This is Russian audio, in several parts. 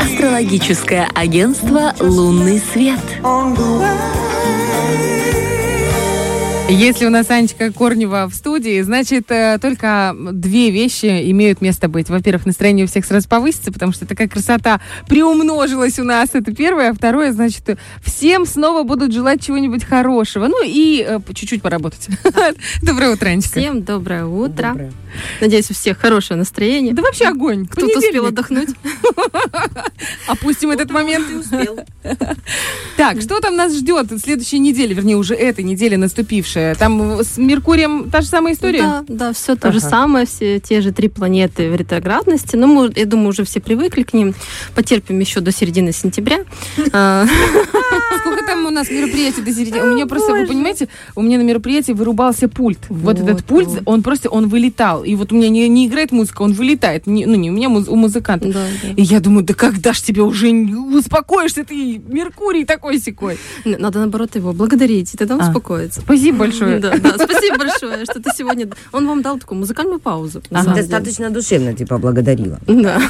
Астрологическое агентство «Лунный свет». Если у нас Анечка Корнева в студии, значит, э, только две вещи имеют место быть. Во-первых, настроение у всех сразу повысится, потому что такая красота приумножилась у нас. Это первое. А второе, значит, всем снова будут желать чего-нибудь хорошего. Ну и э, чуть-чуть поработать. Доброе утро, Анечка. Всем доброе утро. Доброе. Надеюсь, у всех хорошее настроение. Да вообще огонь. Кто-то успел отдохнуть. Опустим этот момент. Так, что там нас ждет в следующей неделе, вернее, уже этой неделе наступившая? Там с Меркурием та же самая история? Да, да, все то же самое, все те же три планеты в ретроградности. Ну, мы, я думаю, уже все привыкли к ним. Потерпим еще до середины сентября. Сколько там у нас мероприятий до середины? У меня просто, вы понимаете, у меня на мероприятии вырубался пульт. Вот этот пульт, он просто, он вылетал. И вот у меня не, играет музыка, он вылетает. Ну, не у меня, у музыканта. И я думаю, да когда ж тебе уже успокоишься, ты Меркурий такой секой. Надо, наоборот, его благодарить, и тогда он а. успокоится. Спасибо большое. Да, да, спасибо большое, что ты сегодня... Он вам дал такую музыкальную паузу. Достаточно душевно, типа, благодарила. Да.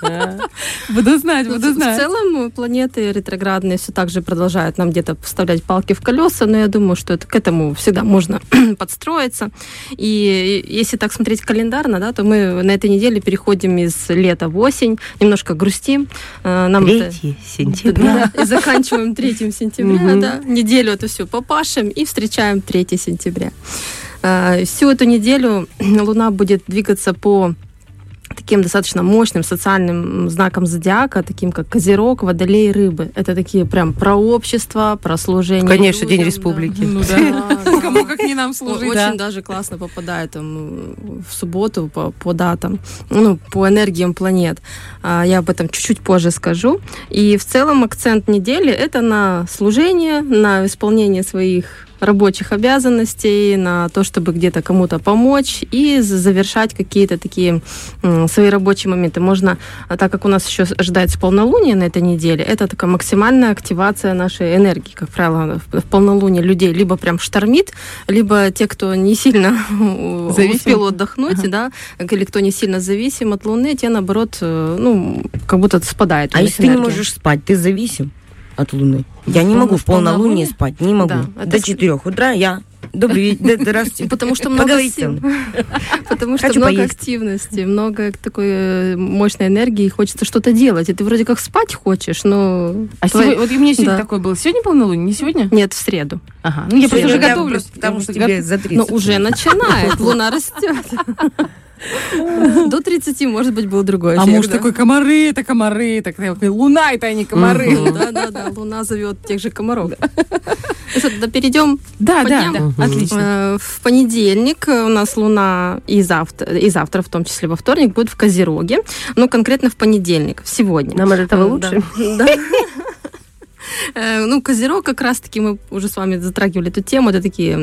Буду знать, буду знать. В целом планеты ретроградные все так же продолжают нам где-то поставлять палки в колеса, но я думаю, что это, к этому всегда можно подстроиться. И если так смотреть календарно, да, то мы на этой неделе переходим из лета в осень, немножко грустим. Э, нам 3 это... сентября. Да, и заканчиваем 3 сентября, да, неделю это все попашем и встречаем 3 сентября. Э, всю эту неделю Луна будет двигаться по таким достаточно мощным социальным знаком зодиака, таким как Козерог, Водолей, Рыбы. Это такие прям про общество, про служение. Конечно, людям, День Республики. Ну да. Кому как не нам служить. Очень даже классно попадает там в субботу по, по датам, ну, по энергиям планет. А, я об этом чуть-чуть позже скажу. И в целом акцент недели это на служение, на исполнение своих рабочих обязанностей, на то, чтобы где-то кому-то помочь и завершать какие-то такие свои рабочие моменты. Можно, а так как у нас еще ожидается полнолуние на этой неделе, это такая максимальная активация нашей энергии. Как правило, в полнолуние людей либо прям штормит, либо те, кто не сильно Зависим. успел отдохнуть, ага. да, или кто не сильно зависим от Луны, те, наоборот, э, ну, как будто спадает. А если энергия. ты не можешь спать, ты зависим? От Луны. Я не могу в полнолуние спать, не могу. До 4 утра я Добрый вечер, здравствуйте. Потому что много сил. Потому что много активности, много такой э, мощной энергии, и хочется что-то делать. И ты вроде как спать хочешь, но... А сегодня, вот у меня сегодня такое было. Сегодня полнолуние, не сегодня? Нет, в среду. Ага. Ну, я просто уже готовлюсь. Потому что тебе за 30. Ну, уже начинает, луна растет. До 30, может быть, был другой А муж такой, комары, это комары. Так, луна, это они комары. Да-да-да, луна зовет тех же комаров. Ну что, тогда перейдем да, да, да, отлично. Э, в понедельник у нас Луна и завтра, и завтра, в том числе во вторник, будет в Козероге. Ну, конкретно в понедельник, сегодня. Нам от этого лучше? Да. Э, ну, Козерог как раз-таки, мы уже с вами затрагивали эту тему, это такие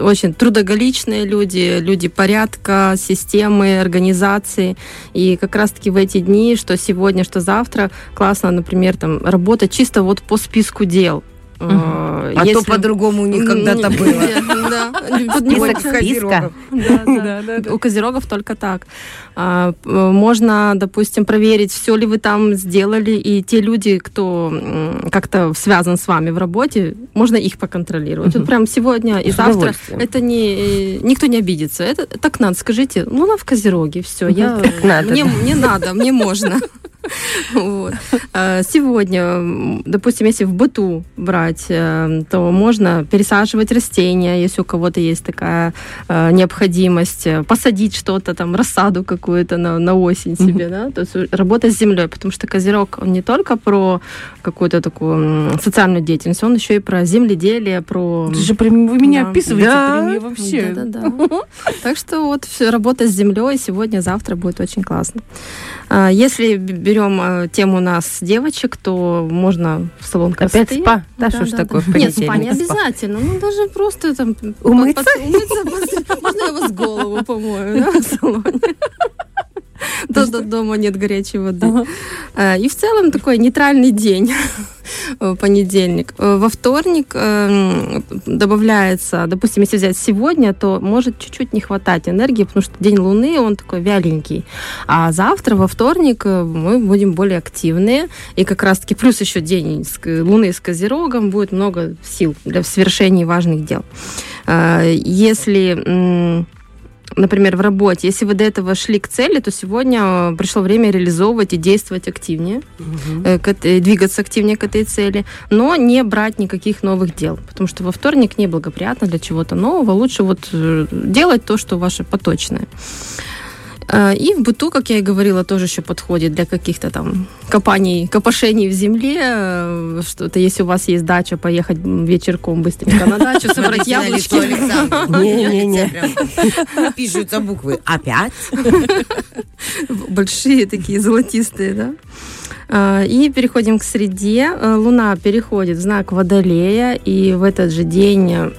очень трудоголичные люди, люди порядка, системы, организации. И как раз-таки в эти дни, что сегодня, что завтра, классно, например, там, работать чисто вот по списку дел. Угу. А Если... то по-другому у них когда-то было. Список списка. У козерогов только так. А, можно, допустим, проверить, все ли вы там сделали, и те люди, кто как-то связан с вами в работе, можно их поконтролировать. Вот прям сегодня и завтра это не никто не обидится. Это так надо. Скажите, ну на в козероге, все. Я мне надо, мне можно. Вот. А, сегодня, допустим, если в быту брать, э, то можно пересаживать растения, если у кого-то есть такая э, необходимость, э, посадить что-то, там, рассаду какую-то на, на осень себе, mm-hmm. да, то есть работа с землей, потому что Козерог, он не только про какую-то такую социальную деятельность, он еще и про земледелие, про... Это же прям вы меня да. описываете, да. прям вообще. Да, да, да. Так что вот работа с землей сегодня, завтра будет очень классно. А, если берем э, тему нас девочек, то можно в салон красоты. Опять спа? Да, да что ж да, такое да. Нет, спа не обязательно. Ну, даже просто там... Умыться? умыться можно я вас голову помою да, в салоне. До, до дома нет горячей воды. А, и в целом такой нейтральный день. Понедельник. Во вторник добавляется, допустим, если взять сегодня, то может чуть-чуть не хватать энергии, потому что день Луны, он такой вяленький. А завтра, во вторник, мы будем более активные. И как раз-таки плюс еще день Луны с Козерогом будет много сил для совершения важных дел. Если например, в работе, если вы до этого шли к цели, то сегодня пришло время реализовывать и действовать активнее, угу. к, двигаться активнее к этой цели, но не брать никаких новых дел, потому что во вторник неблагоприятно для чего-то нового, лучше вот э, делать то, что ваше поточное. Э, и в быту, как я и говорила, тоже еще подходит для каких-то там копаний, копошений в земле. Э, что-то, если у вас есть дача, поехать вечерком быстренько на дачу, собрать яблочки. Не-не-не. Пишутся буквы. Опять? Большие такие, золотистые, да? А, и переходим к среде. А, Луна переходит в знак Водолея, и в этот же день э,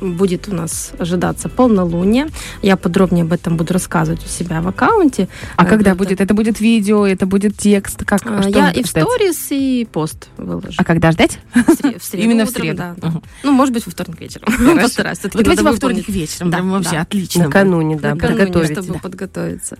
будет у нас ожидаться полнолуние. Я подробнее об этом буду рассказывать у себя в аккаунте. А когда это... будет? Это будет видео, это будет текст? Как, а, Я и в сторис, и пост выложу. А когда ждать? В среду Именно в среду? Да, да. Угу. Ну, может быть, во вторник вечером. Постараюсь. Вот давайте во вторник вечером. Да, вообще отлично. Накануне, да, подготовиться. чтобы подготовиться.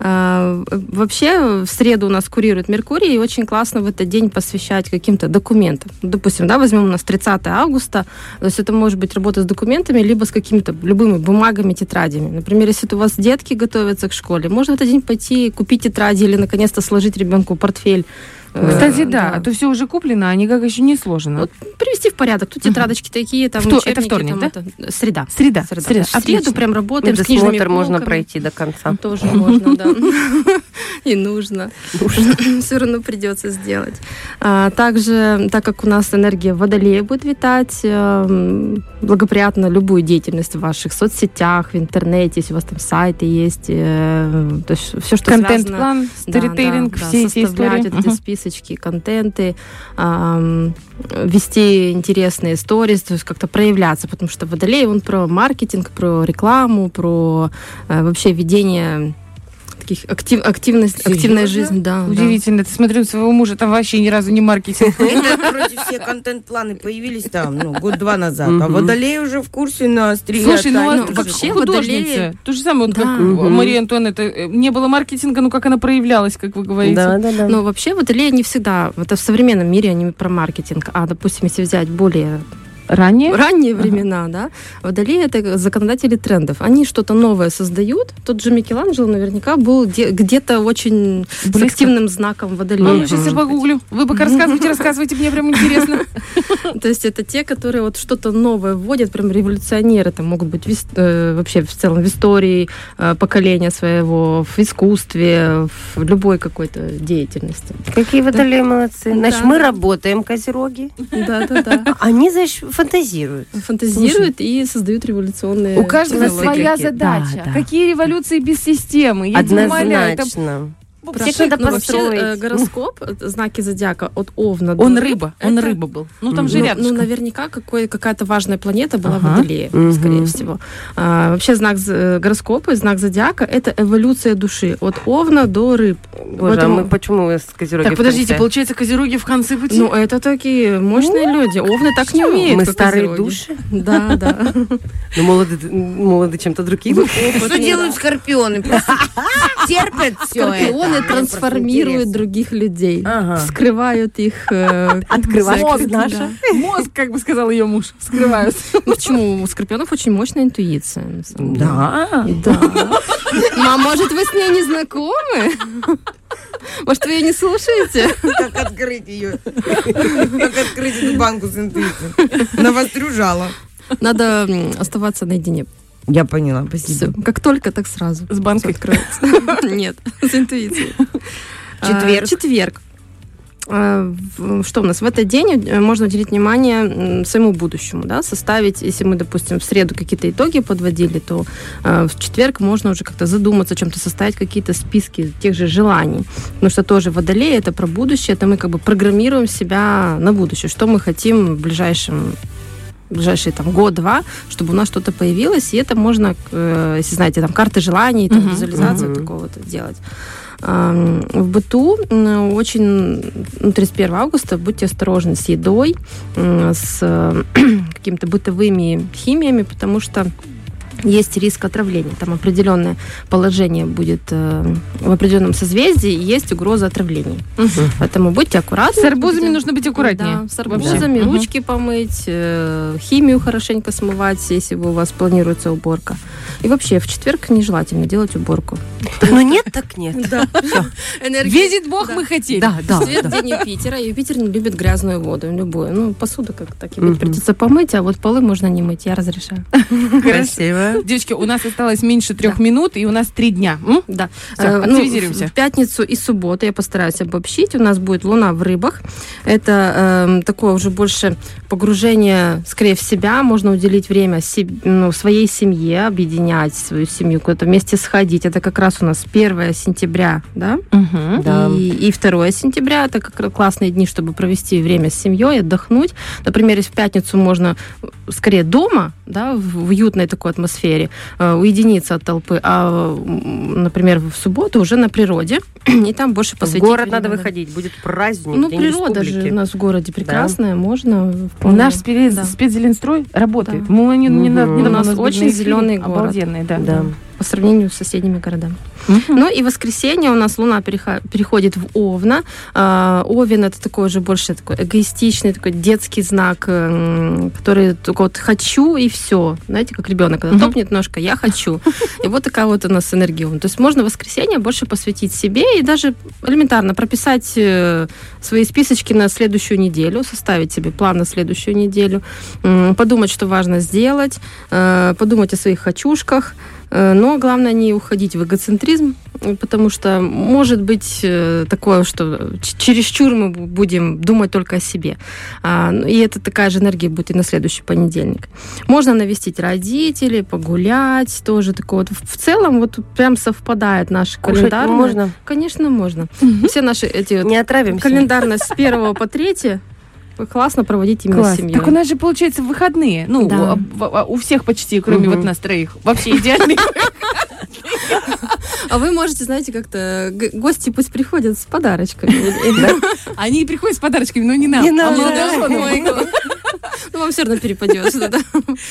Вообще, в среду у нас курирует Меркурий, и очень классно в этот день посвящать каким-то документам. Допустим, да, возьмем у нас 30 августа, то есть это может быть работа с документами, либо с какими-то любыми бумагами, тетрадями. Например, если у вас детки готовятся к школе, можно в этот день пойти купить тетради или наконец-то сложить ребенку портфель Кстати, да, да. то все уже куплено, а никак еще не сложено. Вот, привести в порядок. Тут тетрадочки такие, там Что, это вторник, там, да? Это, среда. Среда. Среда. Среда. В среду прям работаем с книжными полками. можно пройти до конца. Тоже можно, да. И нужно. Все равно придется сделать. А, также, так как у нас энергия водолея будет витать, эм, благоприятно любую деятельность в ваших соцсетях, в интернете, если у вас там сайты есть, э, то есть все, что Контент-план, сторителлинг, все эти истории. эти списки списочки, контенты, э, вести интересные сторис, то есть как-то проявляться, потому что Водолей, он про маркетинг, про рекламу, про э, вообще ведение таких актив, активность, Серьезно? активная жизнь, да. Удивительно. Да. Ты смотрю, своего мужа там вообще ни разу не маркетинг. Вроде все контент-планы появились там, ну, год-два назад. А Водолей уже в курсе на острие. Слушай, ну, а вообще художница. То же самое, вот как Мария Антуанетта. Э, не было маркетинга, но как она проявлялась, как вы говорите. Да, да, да. Но вообще Водолей не всегда, это в современном мире они про маркетинг. А, допустим, если взять более Ранние? Ранние времена, да. Водолеи — это законодатели трендов. Они что-то новое создают. Тот же Микеланджело наверняка был где-то очень Близко. с активным знаком Водолея. Ну, сейчас я погуглю. Вы пока рассказывайте, рассказывайте, мне прям интересно. То есть это те, которые вот что-то новое вводят, прям революционеры. Это могут быть э, вообще в целом в истории э, поколения своего, в искусстве, в любой какой-то деятельности. Какие Водолеи молодцы. Значит, мы работаем, козероги. Да, да, да. Они, значит, фантазируют. Фантазируют Слушай, и создают революционные... У каждого своя задача. Да, да. Какие революции без системы? Я Однозначно. Всех надо ну, построить. Вообще, э, гороскоп, знаки зодиака от Овна Он рыба, это... он рыба был. Ну, там же ну, рядом. Ну, наверняка какой, какая-то важная планета была ага. в Водолее, угу. скорее всего. А, вообще знак э, гороскопа, знак зодиака — это эволюция души от Овна до рыб. Боже, Поэтому... а мы почему с Козероги Так, подождите, получается, Козероги в конце пути? Ну, это такие мощные ну, люди. Овны так не умеют, Мы старые козероги. души? Да, да. Ну, молоды, молоды чем-то другим. Что делают скорпионы? Терпят все Скорпионы трансформируют других людей. Вскрывают их. Э, Открывают мозг наш. Мозг, как бы сказал ее муж, вскрывают. Ну, почему? У скорпионов очень мощная интуиция. Да? Да. А может, вы с ней не знакомы? Может, вы ее не слушаете? Как открыть ее? Как открыть эту банку с интуицией? Навострю жало. Надо оставаться наедине. Я поняла, спасибо. Все. Как только, так сразу. С банкой откроется. Нет, с интуицией. Четверг. Четверг. А, что у нас в этот день э, можно уделить внимание своему будущему, да, составить, если мы, допустим, в среду какие-то итоги подводили, то э, в четверг можно уже как-то задуматься о чем-то, составить какие-то списки тех же желаний, потому что тоже водолей это про будущее, это мы как бы программируем себя на будущее, что мы хотим в ближайшем ближайшие там год-два, чтобы у нас что-то появилось, и это можно, э, если знаете, там карты желаний, там, uh-huh. визуализацию uh-huh. такого вот делать. В быту очень ну, 31 августа будьте осторожны с едой, с какими-то бытовыми химиями, потому что есть риск отравления. Там определенное положение будет э, в определенном созвездии, и есть угроза отравления. Угу. Поэтому будьте аккуратны. С арбузами нужно быть аккуратнее. Да, с арбузами, Вообще. ручки угу. помыть, э, химию хорошенько смывать, если у вас планируется уборка. И вообще в четверг нежелательно делать уборку. Ну нет, так нет. Видит Бог, мы хотели. Да, да. Четверг день Юпитера. Юпитер не любит грязную воду, любую. Ну, посуду как так и придется помыть, а вот полы можно не мыть, я разрешаю. Красиво. Девочки, у нас осталось меньше трех минут, и у нас три дня. Да. Все, ну, В пятницу и субботу я постараюсь обобщить. У нас будет Луна в рыбах. Это эм, такое уже больше погружение, скорее в себя. Можно уделить время ну, своей семье, объединять свою семью, куда-то вместе сходить. Это как раз у нас 1 сентября, да? Угу. да. И, и 2 сентября. Это как классные дни, чтобы провести время с семьей, отдохнуть. Например, если в пятницу можно скорее дома, да, в уютной такой атмосфере, э, уединиться от толпы, а, например, в субботу уже на природе, и там больше посвятить. В город надо выходить, будет праздник. Ну, природа же у нас в городе прекрасная, да. можно. Наш спец, да. спецзеленстрой работает. Да. Мы не, не, угу. не, у нас очень зеленый город. Обалденный, да. да. По сравнению с соседними городами. Угу. Ну и воскресенье у нас Луна переходит в Овна. А, Овен это такой уже больше такой эгоистичный, такой детский знак, который только вот хочу и все. Знаете, как ребенок, когда угу. топнет ножка, я хочу. И вот такая вот у нас энергия. То есть можно воскресенье больше посвятить себе и даже элементарно прописать э, свои списочки на следующую неделю, составить себе план на следующую неделю, подумать, что важно сделать, э, подумать о своих хочушках, но главное не уходить в эгоцентризм, потому что может быть э, такое, что чересчур мы будем думать только о себе. А, ну, и это такая же энергия будет и на следующий понедельник. Можно навестить родителей, погулять, тоже такое. Вот в целом вот прям совпадает наш календарь. можно? Конечно, можно. Угу. Все наши эти не отравимся. календарные с первого по третье классно проводить именно Класс. с семьей. Так у нас же получается выходные. Ну, да. у, у всех почти, кроме угу. вот нас троих. Вообще идеальный А вы можете, знаете, как-то гости пусть приходят с подарочками. Они приходят с подарочками, но не нам. Не нам. Ну, вам все равно перепадет.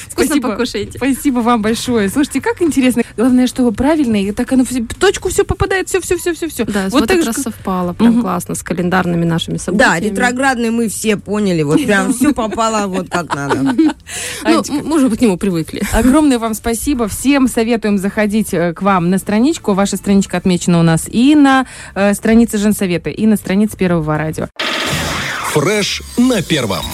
Вкусно покушайте. Спасибо вам большое. Слушайте, как интересно. Главное, что правильно, и так оно в точку все попадает, все, все, все, все, все. Да, вот так раз совпало, прям классно, с календарными нашими событиями. Да, ретроградные мы все поняли, вот прям все попало вот как надо. Ну, мы уже к нему привыкли. Огромное вам спасибо. Всем советуем заходить э, к вам на страничку. Ваша страничка отмечена у нас и на э, странице Женсовета, и на странице Первого радио. Фреш на первом.